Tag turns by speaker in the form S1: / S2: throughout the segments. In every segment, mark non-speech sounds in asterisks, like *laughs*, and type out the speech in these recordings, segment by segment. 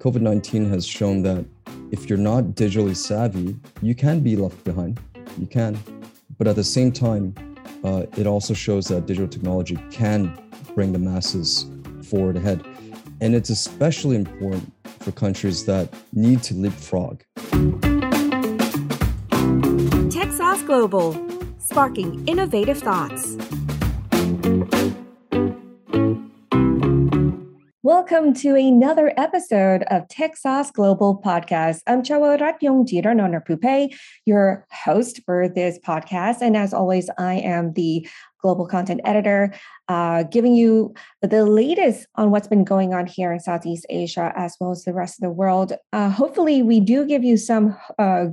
S1: COVID 19 has shown that if you're not digitally savvy, you can be left behind. You can. But at the same time, uh, it also shows that digital technology can bring the masses forward ahead. And it's especially important for countries that need to leapfrog.
S2: TechSauce Global, sparking innovative thoughts. Welcome to another episode of TechSauce Global Podcast. I'm Chawarat Yongjiran Pupe, your host for this podcast. And as always, I am the global content editor, uh, giving you the latest on what's been going on here in Southeast Asia as well as the rest of the world. Uh, hopefully, we do give you some uh,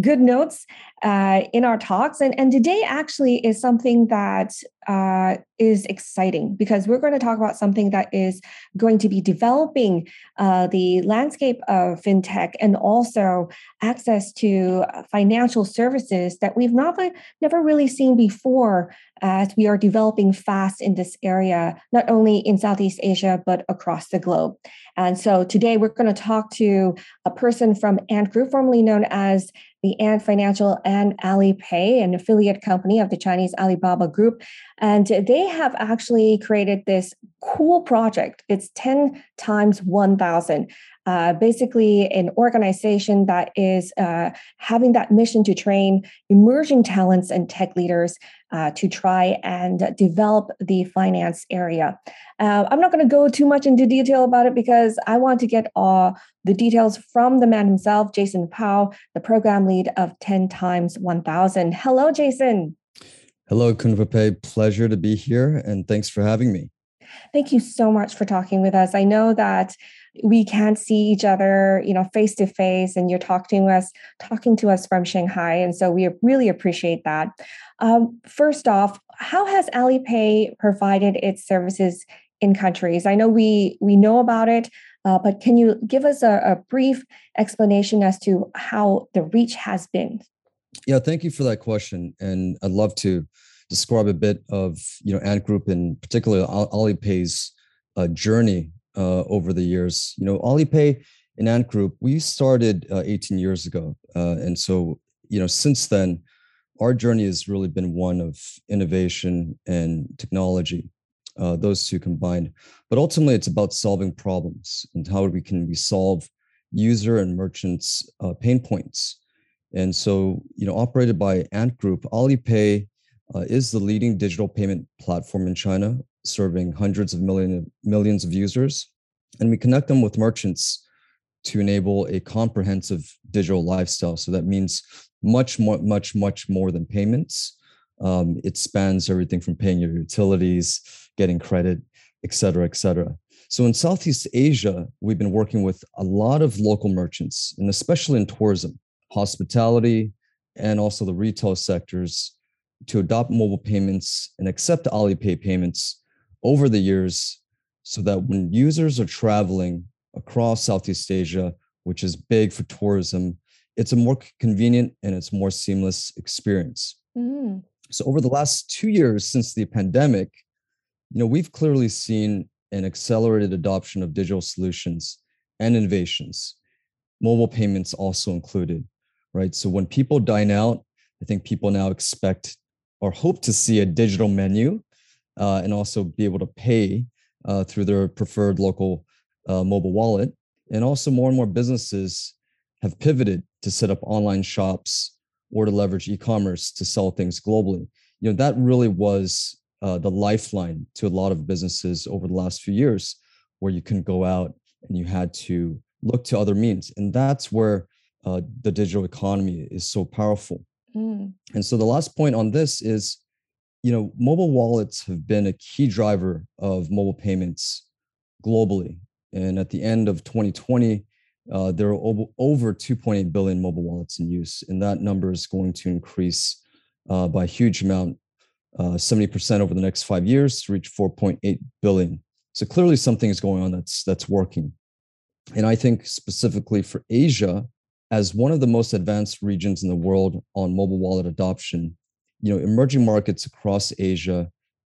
S2: good notes uh, in our talks. And, and today actually is something that uh, is exciting because we're going to talk about something that is going to be developing the landscape of fintech and also access to financial services that we've never, never really seen before as we are developing fast in this area, not only in Southeast Asia, but across the globe. And so today we're going to talk to a person from Ant Group, formerly known as the Ant Financial and Alipay, an affiliate company of the Chinese Alibaba Group. And they have actually created this cool project. It's 10 times 1000. Uh, basically, an organization that is uh, having that mission to train emerging talents and tech leaders uh, to try and develop the finance area. Uh, I'm not going to go too much into detail about it because I want to get all the details from the man himself, Jason Powell, the program lead of 10 times 1000. Hello, Jason.
S1: Hello, Kunvape. Pleasure to be here, and thanks for having me.
S2: Thank you so much for talking with us. I know that we can't see each other, you know, face to face, and you're talking to us, talking to us from Shanghai, and so we really appreciate that. Um, first off, how has Alipay provided its services in countries? I know we we know about it, uh, but can you give us a, a brief explanation as to how the reach has been?
S1: Yeah, thank you for that question, and I'd love to describe a bit of you know Ant Group and particularly Alipay's uh, journey uh, over the years. You know, Alipay and Ant Group, we started uh, 18 years ago. Uh, and so, you know, since then, our journey has really been one of innovation and technology, uh, those two combined. But ultimately, it's about solving problems and how we can we solve user and merchants' uh, pain points. And so, you know, operated by Ant Group, Alipay uh, is the leading digital payment platform in China serving hundreds of million, millions of users. And we connect them with merchants to enable a comprehensive digital lifestyle. So that means much more, much, much more than payments. Um, it spans everything from paying your utilities, getting credit, et cetera, et cetera. So in Southeast Asia, we've been working with a lot of local merchants, and especially in tourism, hospitality, and also the retail sectors to adopt mobile payments and accept Alipay payments over the years so that when users are traveling across Southeast Asia, which is big for tourism, it's a more convenient and it's more seamless experience. Mm-hmm. So over the last two years since the pandemic, you know, we've clearly seen an accelerated adoption of digital solutions and innovations, mobile payments also included, right? So when people dine out, I think people now expect or hope to see a digital menu uh, and also be able to pay uh, through their preferred local uh, mobile wallet. And also, more and more businesses have pivoted to set up online shops or to leverage e-commerce to sell things globally. You know that really was uh, the lifeline to a lot of businesses over the last few years, where you couldn't go out and you had to look to other means, and that's where uh, the digital economy is so powerful. Mm. And so the last point on this is you know, mobile wallets have been a key driver of mobile payments globally. And at the end of 2020, uh, there are over, over 2.8 billion mobile wallets in use, and that number is going to increase uh, by a huge amount, uh, 70% over the next five years to reach 4.8 billion. So clearly, something is going on that's that's working. And I think specifically for Asia, as one of the most advanced regions in the world on mobile wallet adoption, you know, emerging markets across Asia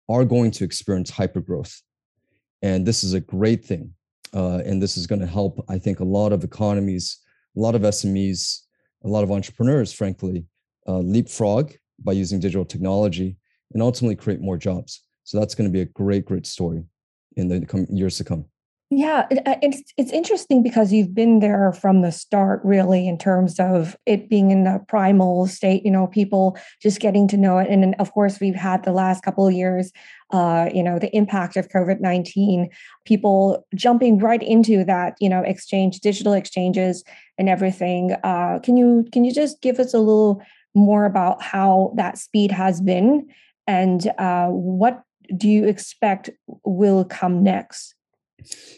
S1: are going to experience hypergrowth. And this is a great thing uh, and this is going to help. I think a lot of economies, a lot of SMEs, a lot of entrepreneurs, frankly, uh, leapfrog by using digital technology and ultimately create more jobs. So that's going to be a great, great story in the years to come.
S2: Yeah, uh, it's it's interesting because you've been there from the start, really, in terms of it being in the primal state. You know, people just getting to know it, and of course we've had the last couple of years. Uh, you know, the impact of COVID nineteen, people jumping right into that. You know, exchange, digital exchanges, and everything. Uh, can you can you just give us a little more about how that speed has been, and uh, what do you expect will come next?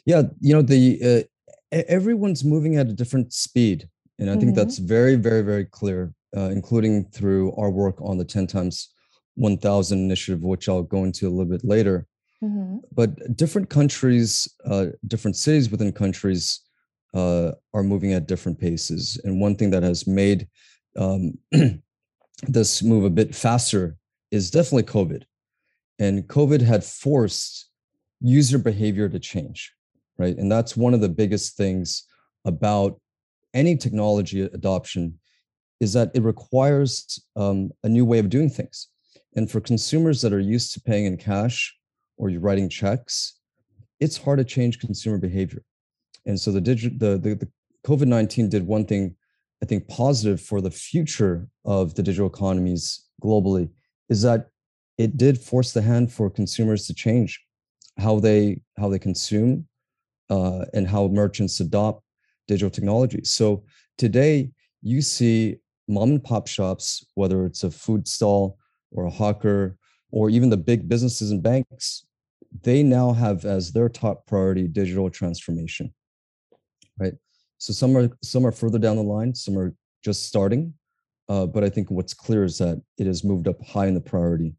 S1: Yeah, you know the uh, everyone's moving at a different speed, and I mm-hmm. think that's very, very, very clear, uh, including through our work on the ten times one thousand initiative, which I'll go into a little bit later. Mm-hmm. But different countries, uh, different cities within countries uh, are moving at different paces, and one thing that has made um, *clears throat* this move a bit faster is definitely COVID. And COVID had forced user behavior to change, right? And that's one of the biggest things about any technology adoption is that it requires um, a new way of doing things. And for consumers that are used to paying in cash or you're writing checks, it's hard to change consumer behavior. And so the digit, the, the, the COVID 19 did one thing, I think, positive for the future of the digital economies globally is that it did force the hand for consumers to change how they how they consume uh, and how merchants adopt digital technology. So today you see mom and pop shops, whether it's a food stall or a hawker or even the big businesses and banks, they now have as their top priority digital transformation. Right. So some are some are further down the line, some are just starting. Uh, but I think what's clear is that it has moved up high in the priority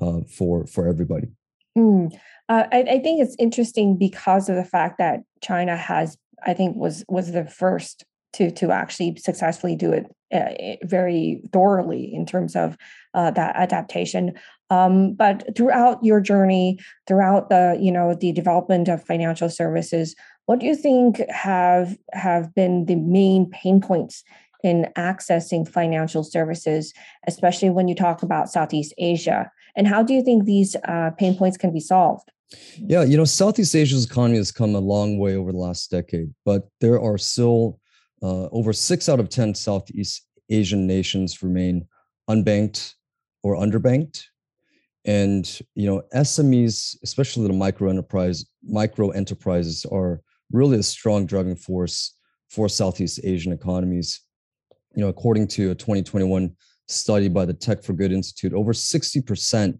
S1: uh, for for everybody.
S2: Mm. Uh, I, I, think it's interesting because of the fact that China has, I think, was was the first to to actually successfully do it uh, very thoroughly in terms of uh, that adaptation. Um, but throughout your journey, throughout the you know the development of financial services, what do you think have have been the main pain points in accessing financial services, especially when you talk about Southeast Asia? And how do you think these uh, pain points can be solved?
S1: Yeah, you know, Southeast Asia's economy has come a long way over the last decade, but there are still uh, over six out of 10 Southeast Asian nations remain unbanked or underbanked. And you know, SMEs, especially the micro enterprise, micro enterprises, are really a strong driving force for Southeast Asian economies. You know, according to a 2021 study by the Tech for Good Institute, over 60%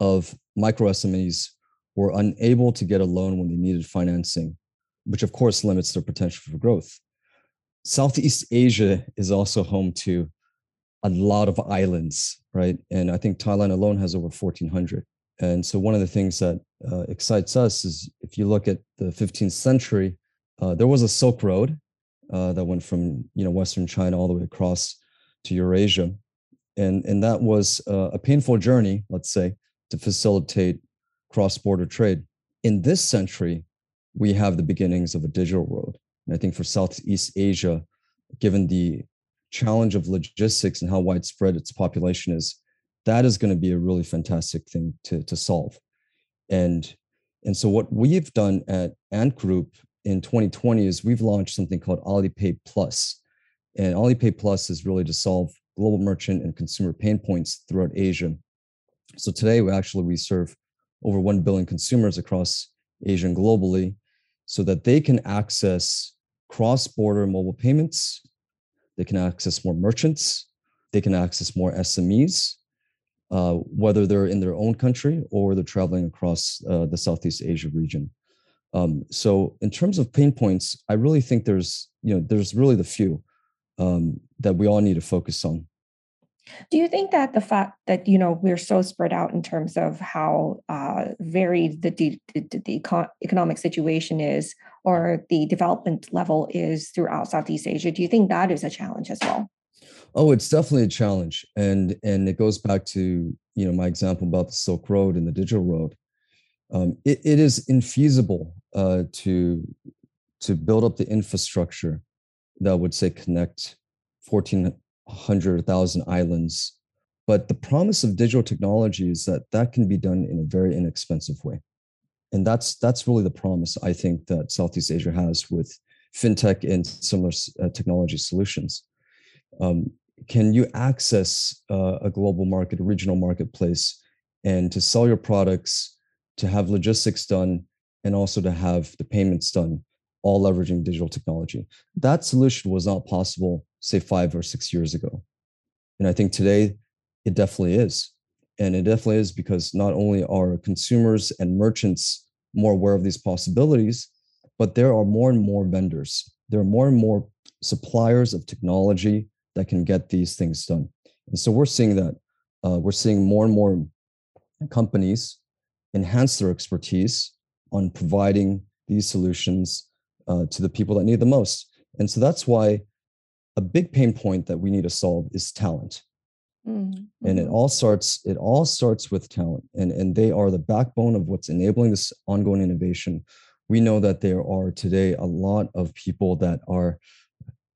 S1: of micro SMEs were unable to get a loan when they needed financing, which of course limits their potential for growth. Southeast Asia is also home to a lot of islands, right? And I think Thailand alone has over 1,400. And so one of the things that uh, excites us is if you look at the 15th century, uh, there was a Silk Road uh, that went from you know Western China all the way across to Eurasia, and and that was uh, a painful journey, let's say, to facilitate cross-border trade. In this century, we have the beginnings of a digital road, and I think for Southeast Asia, given the challenge of logistics and how widespread its population is, that is going to be a really fantastic thing to to solve, and and so what we've done at Ant Group in 2020 is we've launched something called Alipay Plus, and Alipay Plus is really to solve global merchant and consumer pain points throughout Asia. So today we actually we serve over 1 billion consumers across Asia and globally so that they can access cross-border mobile payments, they can access more merchants, they can access more SMEs, uh, whether they're in their own country or they're traveling across uh, the Southeast Asia region. Um, so in terms of pain points, I really think there's, you know, there's really the few um, that we all need to focus on.
S2: Do you think that the fact that you know we're so spread out in terms of how uh, varied the, the, the econ- economic situation is, or the development level is throughout Southeast Asia, do you think that is a challenge as well?
S1: Oh, it's definitely a challenge, and and it goes back to you know my example about the Silk Road and the digital road. Um, it, it is infeasible uh, to to build up the infrastructure that would say connect 1400,000 islands. But the promise of digital technology is that that can be done in a very inexpensive way. And that's that's really the promise I think that Southeast Asia has with fintech and similar uh, technology solutions. Um, can you access uh, a global market, a regional marketplace, and to sell your products, to have logistics done, and also to have the payments done all leveraging digital technology. That solution was not possible, say, five or six years ago. And I think today it definitely is. And it definitely is because not only are consumers and merchants more aware of these possibilities, but there are more and more vendors. There are more and more suppliers of technology that can get these things done. And so we're seeing that. Uh, we're seeing more and more companies enhance their expertise on providing these solutions uh, to the people that need the most. And so that's why a big pain point that we need to solve is talent. Mm-hmm. And it mm-hmm. all starts it all starts with talent and and they are the backbone of what's enabling this ongoing innovation. We know that there are today a lot of people that are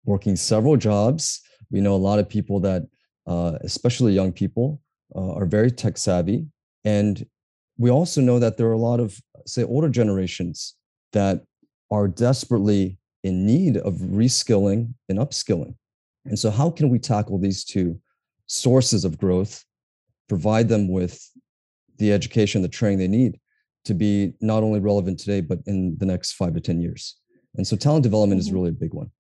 S1: working several jobs. We know a lot of people that uh, especially young people uh, are very tech savvy and we also know that there are a lot of say older generations that are desperately in need of reskilling and upskilling. And so, how can we tackle these two sources of growth, provide them with the education, the training they need to be not only relevant today, but in the next five to 10 years? And so, talent development is mm-hmm. really a big one.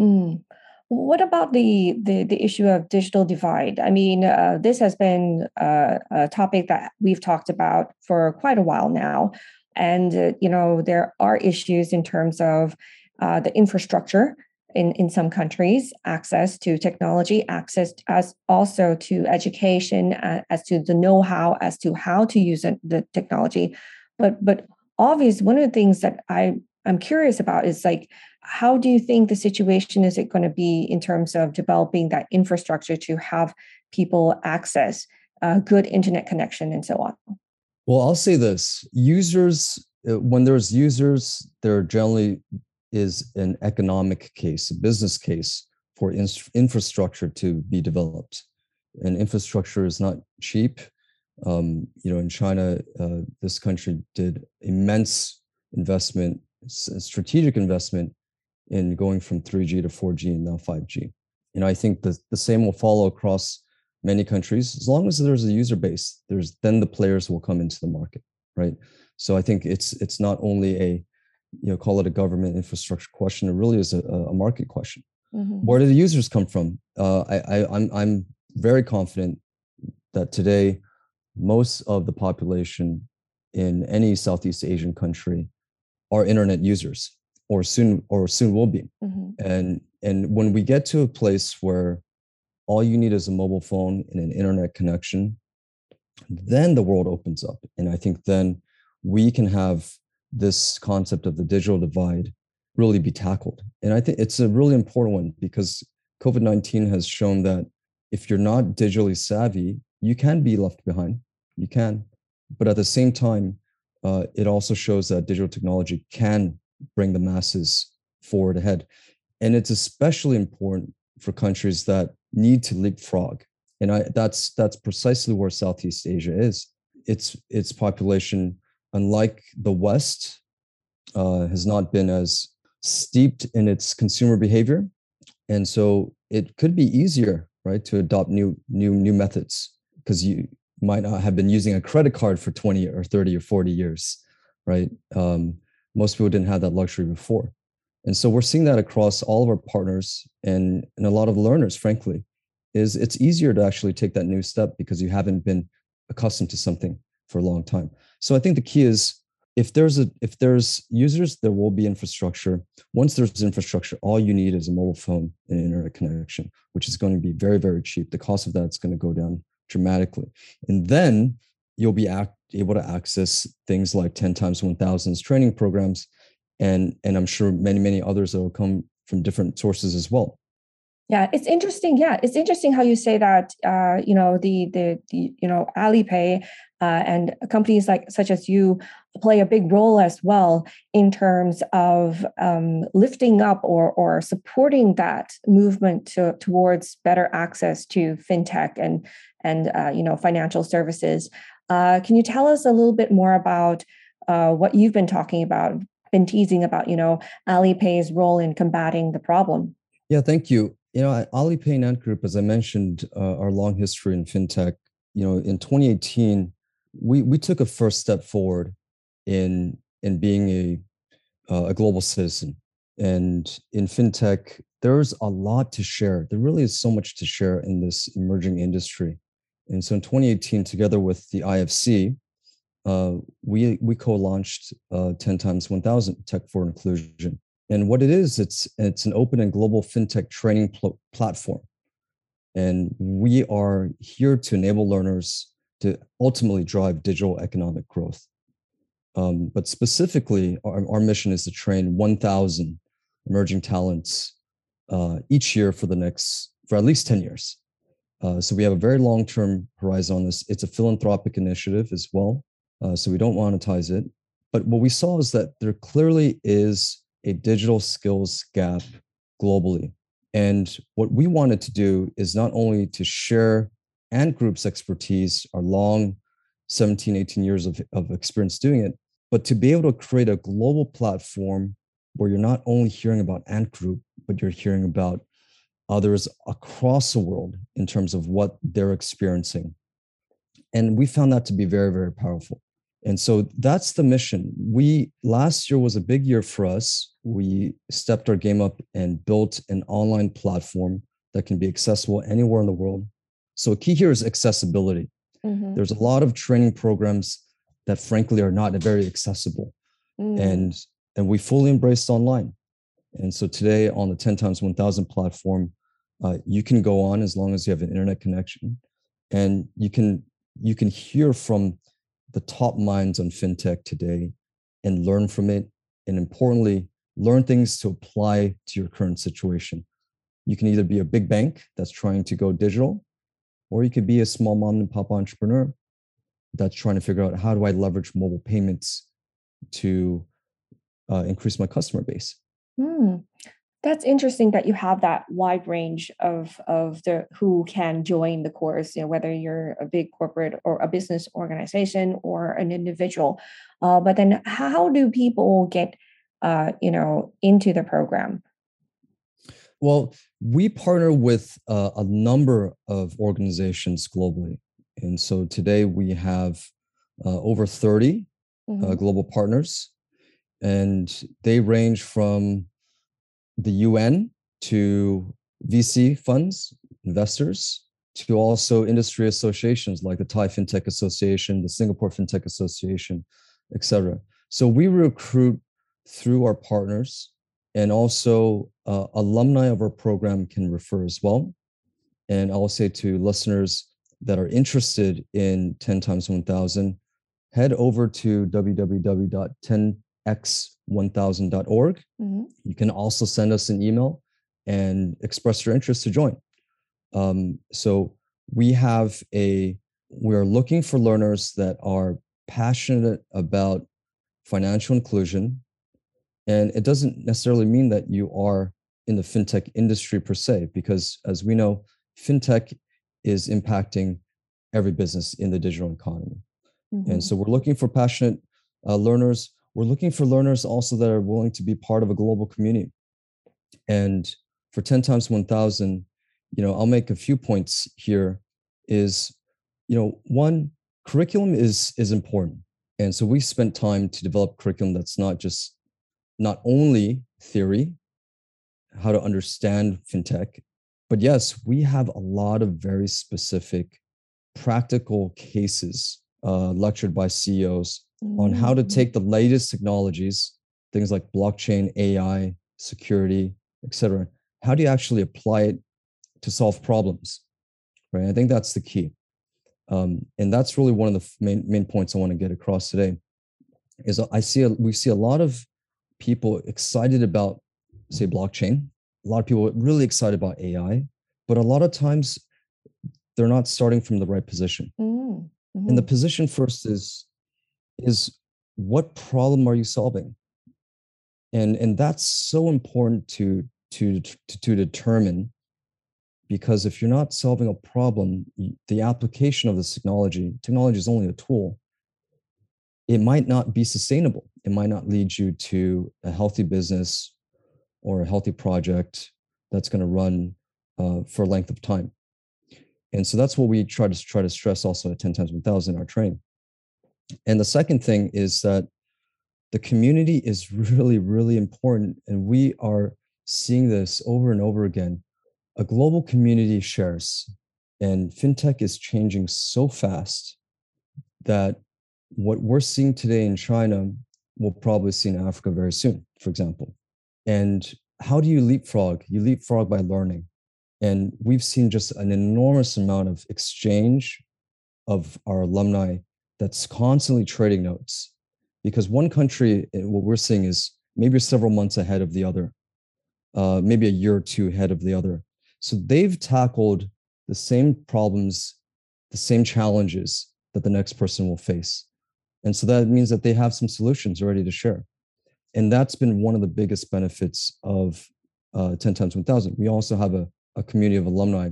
S2: Mm. What about the, the, the issue of digital divide? I mean, uh, this has been uh, a topic that we've talked about for quite a while now and uh, you know there are issues in terms of uh, the infrastructure in, in some countries access to technology access as also to education uh, as to the know-how as to how to use the technology but but obvious one of the things that i i'm curious about is like how do you think the situation is it going to be in terms of developing that infrastructure to have people access uh, good internet connection and so on
S1: well, I'll say this users, uh, when there's users, there generally is an economic case, a business case for in- infrastructure to be developed. And infrastructure is not cheap. Um, you know, in China, uh, this country did immense investment, strategic investment in going from 3G to 4G and now 5G. And I think the, the same will follow across many countries as long as there's a user base there's then the players will come into the market right so i think it's it's not only a you know call it a government infrastructure question it really is a, a market question mm-hmm. where do the users come from uh, I, I i'm i'm very confident that today most of the population in any southeast asian country are internet users or soon or soon will be. Mm-hmm. and and when we get to a place where all you need is a mobile phone and an internet connection then the world opens up. And i think then we can have this concept of the digital divide really be tackled. And i think it's a really important one because covid-19 has shown that if you're not digitally savvy you can be left behind. You can. But at the same time uh, it also shows that digital technology can bring the masses forward ahead and it's especially important for countries that need to leapfrog. And I, that's that's precisely where Southeast Asia is. Its its population, unlike the West, uh, has not been as steeped in its consumer behavior, and so it could be easier, right, to adopt new new new methods because you might not have been using a credit card for 20 or 30 or 40 years, right? Um, most people didn't have that luxury before. And so we're seeing that across all of our partners and, and a lot of learners, frankly, is it's easier to actually take that new step because you haven't been accustomed to something for a long time. So I think the key is if there's a if there's users, there will be infrastructure. Once there's infrastructure, all you need is a mobile phone and internet connection, which is going to be very, very cheap. The cost of that is going to go down dramatically. And then you'll be act, able to access things like 10 times 1000s training programs and and i'm sure many many others that will come from different sources as well
S2: Yeah, it's interesting. Yeah, it's interesting how you say that. Uh, you know, the the, the you know Alipay uh, and companies like such as you play a big role as well in terms of um, lifting up or or supporting that movement to, towards better access to fintech and and uh, you know financial services. Uh, can you tell us a little bit more about uh, what you've been talking about, been teasing about? You know, Alipay's role in combating the problem.
S1: Yeah, thank you you know, Alipay and Ant Group, as I mentioned, uh, our long history in fintech. You know, in 2018, we we took a first step forward in in being a uh, a global citizen. And in fintech, there's a lot to share. There really is so much to share in this emerging industry. And so in 2018, together with the IFC, uh, we we co-launched uh, 10 times 1000 Tech for Inclusion. And what it is, it's it's an open and global fintech training pl- platform. And we are here to enable learners to ultimately drive digital economic growth. Um, but specifically, our, our mission is to train 1,000 emerging talents uh, each year for the next, for at least 10 years. Uh, so we have a very long-term horizon on this. It's a philanthropic initiative as well. Uh, so we don't monetize it. But what we saw is that there clearly is a digital skills gap globally. And what we wanted to do is not only to share Ant Group's expertise, our long 17, 18 years of, of experience doing it, but to be able to create a global platform where you're not only hearing about Ant Group, but you're hearing about others across the world in terms of what they're experiencing. And we found that to be very, very powerful. And so that's the mission. We last year was a big year for us. We stepped our game up and built an online platform that can be accessible anywhere in the world. So key here is accessibility. Mm-hmm. There's a lot of training programs that frankly are not very accessible. Mm. And and we fully embraced online. And so today on the 10 times 1000 platform, uh, you can go on as long as you have an internet connection and you can you can hear from the top minds on fintech today and learn from it. And importantly, learn things to apply to your current situation. You can either be a big bank that's trying to go digital, or you could be a small mom and pop entrepreneur that's trying to figure out how do I leverage mobile payments to uh, increase my customer base.
S2: Hmm that's interesting that you have that wide range of of the who can join the course you know whether you're a big corporate or a business organization or an individual. Uh, but then how do people get uh, you know into the program?
S1: Well we partner with uh, a number of organizations globally. And so today we have uh, over 30 uh, mm-hmm. global partners. And they range from the UN to VC funds, investors, to also industry associations like the Thai FinTech Association, the Singapore FinTech Association, etc. So we recruit through our partners, and also uh, alumni of our program can refer as well. And I'll say to listeners that are interested in 10 times 1000, head over to www.10 x1000.org. Mm-hmm. You can also send us an email and express your interest to join. Um, so we have a, we're looking for learners that are passionate about financial inclusion. And it doesn't necessarily mean that you are in the fintech industry per se, because as we know, fintech is impacting every business in the digital economy. Mm-hmm. And so we're looking for passionate uh, learners we're looking for learners also that are willing to be part of a global community. And for 10 times 1000, you know, I'll make a few points here is, you know, one, curriculum is is important. And so we spent time to develop curriculum that's not just not only theory, how to understand fintech, but yes, we have a lot of very specific practical cases uh, lectured by CEOs mm-hmm. on how to mm. take the latest technologies, things like blockchain, AI, security, etc. How do you actually apply it to solve problems? Right. I think that's the key. Um, and that's really one of the main main points I want to get across today. Is I see a, we see a lot of people excited about say blockchain a lot of people are really excited about AI, but a lot of times they're not starting from the right position. Mm-hmm. And the position first is is what problem are you solving? And and that's so important to to to, to determine because if you're not solving a problem, the application of this technology, technology is only a tool. It might not be sustainable. It might not lead you to a healthy business or a healthy project that's going to run uh, for a length of time. And so that's what we try to try to stress also at 10 times 1000 in our training. And the second thing is that the community is *laughs* really, really important. And we are seeing this over and over again. A global community shares, and fintech is changing so fast that what we're seeing today in China, we'll probably see in Africa very soon, for example. And how do you leapfrog? You leapfrog by learning. And we've seen just an enormous amount of exchange of our alumni that's constantly trading notes. Because one country, eh, what we're seeing is maybe several months ahead of the other, uh, maybe a year or two ahead of the other. So they've tackled the same problems, the same challenges that the next person will face. And so that means that they have some solutions ready to share and that's been one of the biggest benefits of uh, 10 times 1000 we also have a, a community of alumni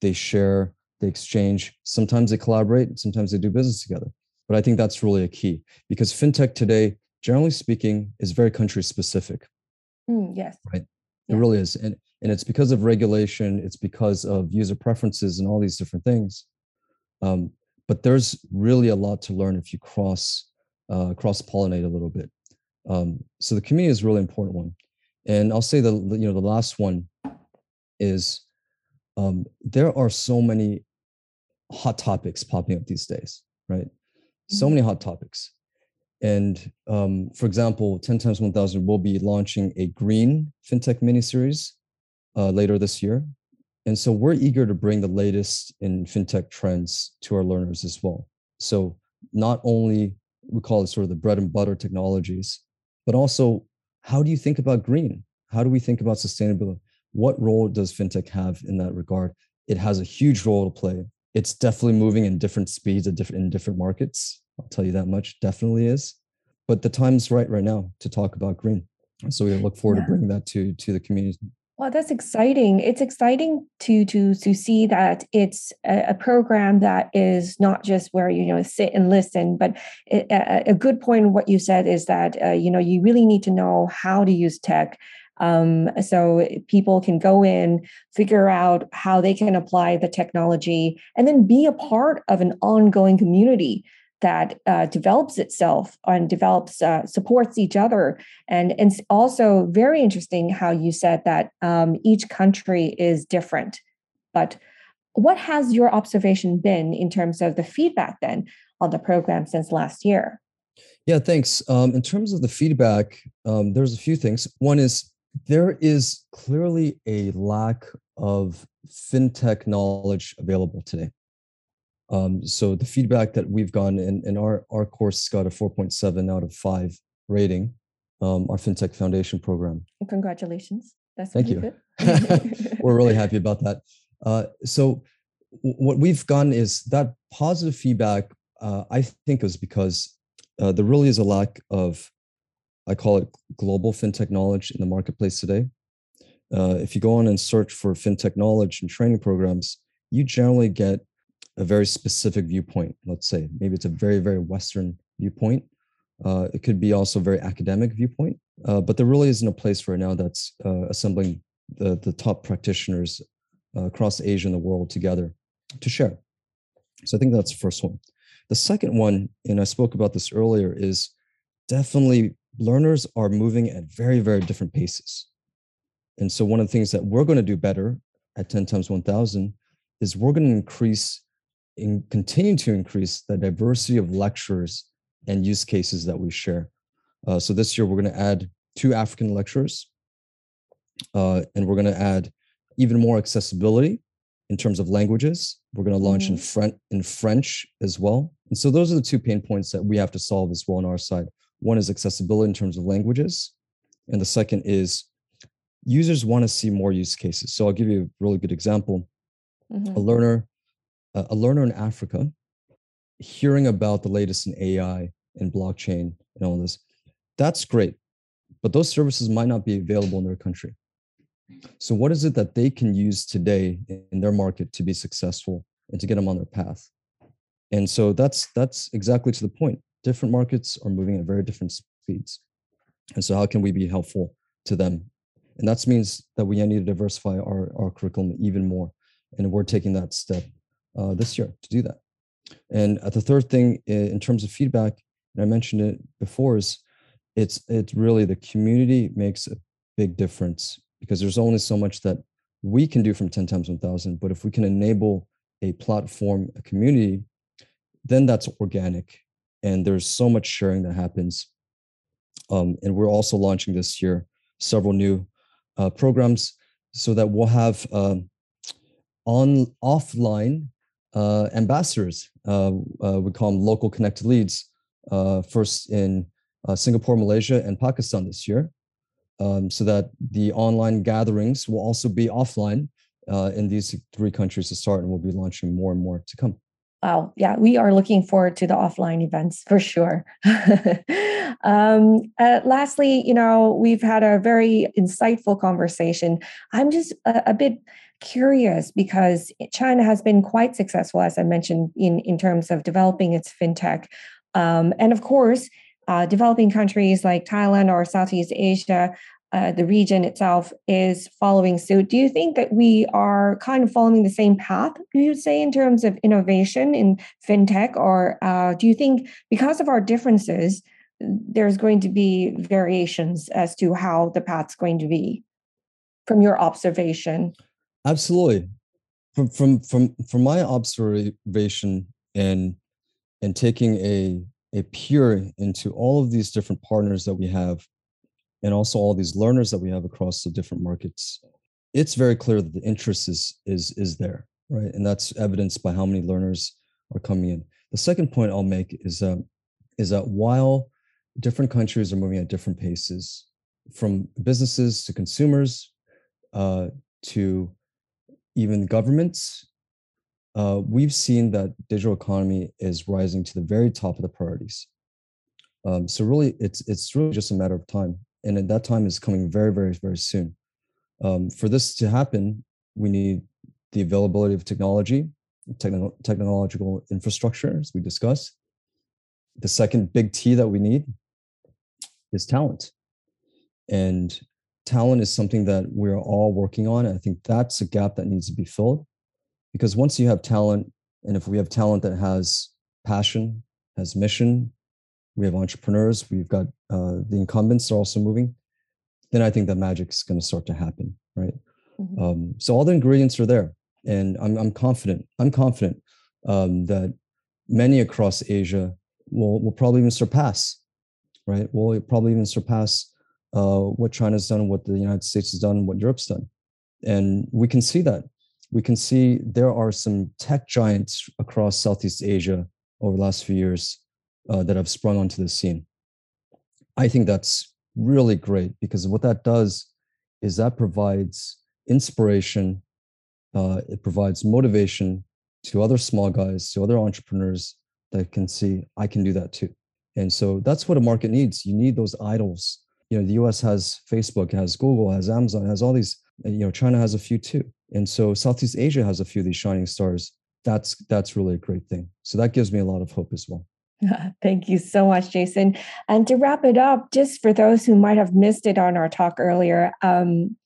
S1: they share they exchange. Sometimes they collaborate sometimes they do business together. But i think that's really a key because fintech today generally speaking is very country specific.
S2: Mm, yes.
S1: Right? Yeah. it really is. And and it's because of regulation it's because of user preferences and all these different things. Um, but there's really a lot to learn if you cross uh, cross pollinate a little bit. Um, so the community is a really important one. And I'll say the you know the last one is um, there are so many hot topics popping up these days, right? So mm-hmm. many hot topics. And um, for example, 10 times 1000 will be launching a green fintech mini series uh, later this year. And so we're eager to bring the latest in fintech trends to our learners as well. So not only we call it sort of the bread and butter technologies, but also how do you think about green? How do we think about sustainability? What role does fintech have in that regard? It has a huge role to play. It's definitely moving in different speeds at different in different markets. I'll tell you that much. Definitely is. But the time's right right now to talk about green. So we look forward yeah. to bringing that to to the community.
S2: Well, that's exciting. It's exciting to to to see that it's a, a program that is not just where you know sit and listen, but it, a, a, good point. What you said is that uh, you know you really need to know how to use tech. Um, so people can go in, figure out how they can apply the technology, and then be a part of an ongoing community that uh, develops itself and develops uh, supports each other. And and also very interesting how you said that um, each country is different. But what has your observation been in terms of the feedback then on the program since last year?
S1: Yeah thanks. Um, in terms of the feedback um, there's a few things. One is there is clearly a lack of fintech knowledge available today um, so the feedback that we've gotten in, in our, our course got a 4.7 out of 5 rating, um, our FinTech Foundation program.
S2: Congratulations.
S1: That's Thank you. *laughs* We're really happy about that. Uh, so w- what we've gotten is that positive feedback, uh, I think is because uh, there really is a lack of, I call it global FinTech knowledge in the marketplace today. Uh, if you go on and search for FinTech knowledge and training programs, you generally get a very specific viewpoint let's say. Maybe it's a very very western viewpoint. Uh, it could be also a very academic viewpoint. Uh, but there really isn't a place right now that's uh, assembling the, the top practitioners uh, across asia and the world together to share. So i think that's the first one. The second one and i spoke about this earlier is definitely learners are moving at very very different paces and so one of the things that we're going to do better at 10 times 1000 is we're going to increase and continue to increase the diversity of lectures and use cases that we share. Uh, so this year we're going to add two African lectures, uh, and we're going to add even more accessibility in terms of languages. We're going to launch mm-hmm. in French in French as well. And so those are the two pain points that we have to solve as well on our side. One is accessibility in terms of languages, and the second is users want to see more use cases. So I'll give you a really good example. Mm-hmm. A learner, a learner in Africa, hearing about the latest in AI and blockchain and all this, that's great. But those services might not be available in their country. So what is it that they can use today in their market to be successful and to get them on their path? And so that's that's exactly to the point. Different markets are moving at very different speeds. And so how can we be helpful to them? And that means that we need to diversify our, our curriculum even more. And we're taking that step uh, this year to do that. And uh, the third thing in terms of feedback, and I mentioned it before, is it's it's really the community makes a big difference because there's only so much that we can do from 10 times 1000 but if we can enable a platform a community then that's organic and there's so much sharing that happens um, and we're also launching this year several new uh, programs so that we'll have um, on offline uh, ambassadors uh, uh we call them local connected leads uh, first in uh, singapore malaysia and pakistan this year um, so that the online gatherings will also be offline in these three countries to start, and we'll be launching more and more to come.
S2: Wow. Yeah, we are looking forward to the offline events for sure. *laughs* um, uh, lastly, you know, we've had a very insightful conversation. I'm just a, a, bit curious because China has been quite successful, as I mentioned, in, in terms of developing its fintech. Um, and of course, uh, developing countries like Thailand or Southeast Asia, uh, the region itself is following suit. Do you think that we are kind of following the same path, do you say, in terms of innovation in fintech? Or uh, do you think because of our differences, there's going to be variations as to how the path's going to be from your observation?
S1: Absolutely. From from from from my observation and and taking a a peer into all of these different partners that we have and also all these learners that we have across the different markets it's very clear that the interest is is is there right? And that's evidenced by how many learners are coming in. The second point i'll make is that is that while different countries are moving at different paces from businesses to consumers uh, to even governments uh, we've seen that digital economy is rising to the very top of the priorities. Um, so really, it's it's really just a matter of time, and at that time is coming very, very, very soon. Um, for this to happen, we need the availability of technology, techno- technological infrastructure, as we discussed. The second big T that we need is talent, and talent is something that we're all working on. I think that's a gap that needs to be filled because once you have talent and if we have talent that has passion has mission we have entrepreneurs we've got uh, the incumbents are also moving then i think that magic's going to start to happen right? Mm-hmm. um, so all the ingredients are there and i'm, I'm confident i'm confident um, that many across asia will, will probably even surpass right? Will probably even surpass uh, what china's done what the united states has done what europe's done? And we can see that. We can see there are some tech giants across Southeast Asia over the last few years uh, that have sprung onto the scene. I think that's really great because what that does is that provides inspiration, uh, it provides motivation to other small guys, to other entrepreneurs that can see I can do that too. And so that's what a market needs. You need those idols. You know, the US has Facebook, has Google, has Amazon, has all these, you know, China has a few too and so southeast asia has a few of these shining stars that's that's really a great thing so that gives me a lot of hope as well *laughs*
S2: Thank you so much, Jason. And to wrap it up, just for those who might have missed it on our talk earlier, um,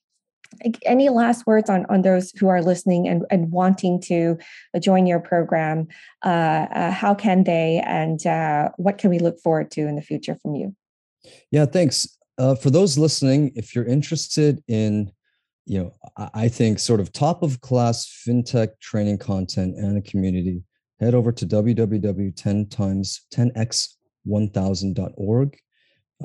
S2: any last words on, on those who are listening and, and wanting to join your program? Uh, uh, how can they, and uh, what can we look forward to in the future from you?
S1: Yeah, thanks. Uh, for those listening, if you're interested in you know, I think sort of top of class fintech training content and a community, head over to www.10 times 10x1000.org.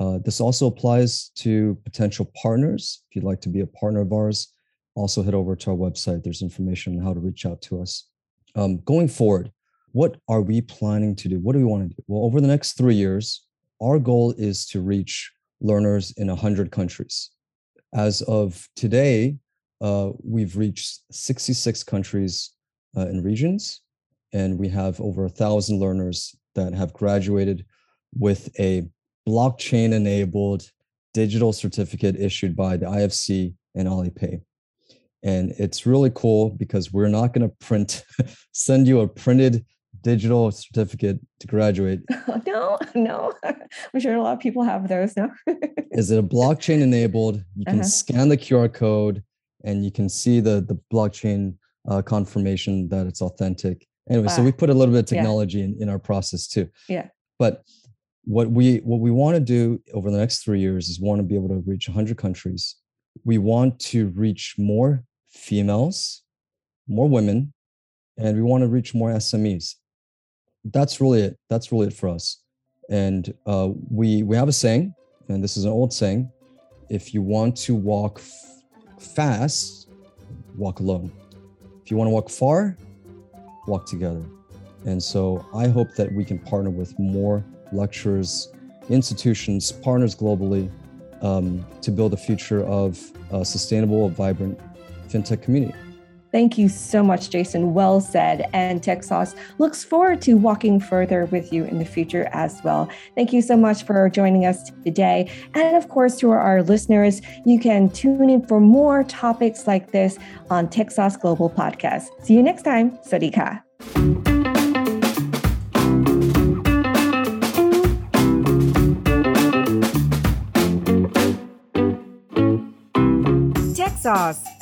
S1: Uh, this also applies to potential partners. If you'd like to be a partner of ours, also head over to our website. There's information on how to reach out to us. Um, going forward, what are we planning to do? What do we want to do? Well, over the next three years, our goal is to reach learners in 100 countries as of today, uh, we've reached 66 countries uh, and regions, and we have over a thousand learners that have graduated with a blockchain enabled digital certificate issued by the IFC and Alipay. And it's really cool because we're not going to print, *laughs* send you a printed digital certificate to graduate. *laughs*
S2: no, *laughs* no. I'm sure a lot of people have those now.
S1: Is it a blockchain enabled? You can uh-huh. scan the QR code and you can see the, the blockchain uh, confirmation that it's authentic. Anyway, wow. so we put a little bit of technology yeah. in, in our process too.
S2: Yeah.
S1: But what we what we want to do over the next three years is want to be able to reach 100 countries. We want to reach more females, more women, and we want to reach more SMEs. That's really it. That's really it for us. And uh, we we have a saying, and this is an old saying: if you want to walk f- fast, walk alone. If you want to walk far, walk together. And so I hope that we can partner with more lecturers, institutions, partners globally um, to build a future of a sustainable, vibrant fintech community.
S2: Thank you so much, Jason. Well said. And TechSauce looks forward to walking further with you in the future as well. Thank you so much for joining us today. And of course, to our listeners, you can tune in for more topics like this on TechSauce Global Podcast. See you next time. Sadika. TechSauce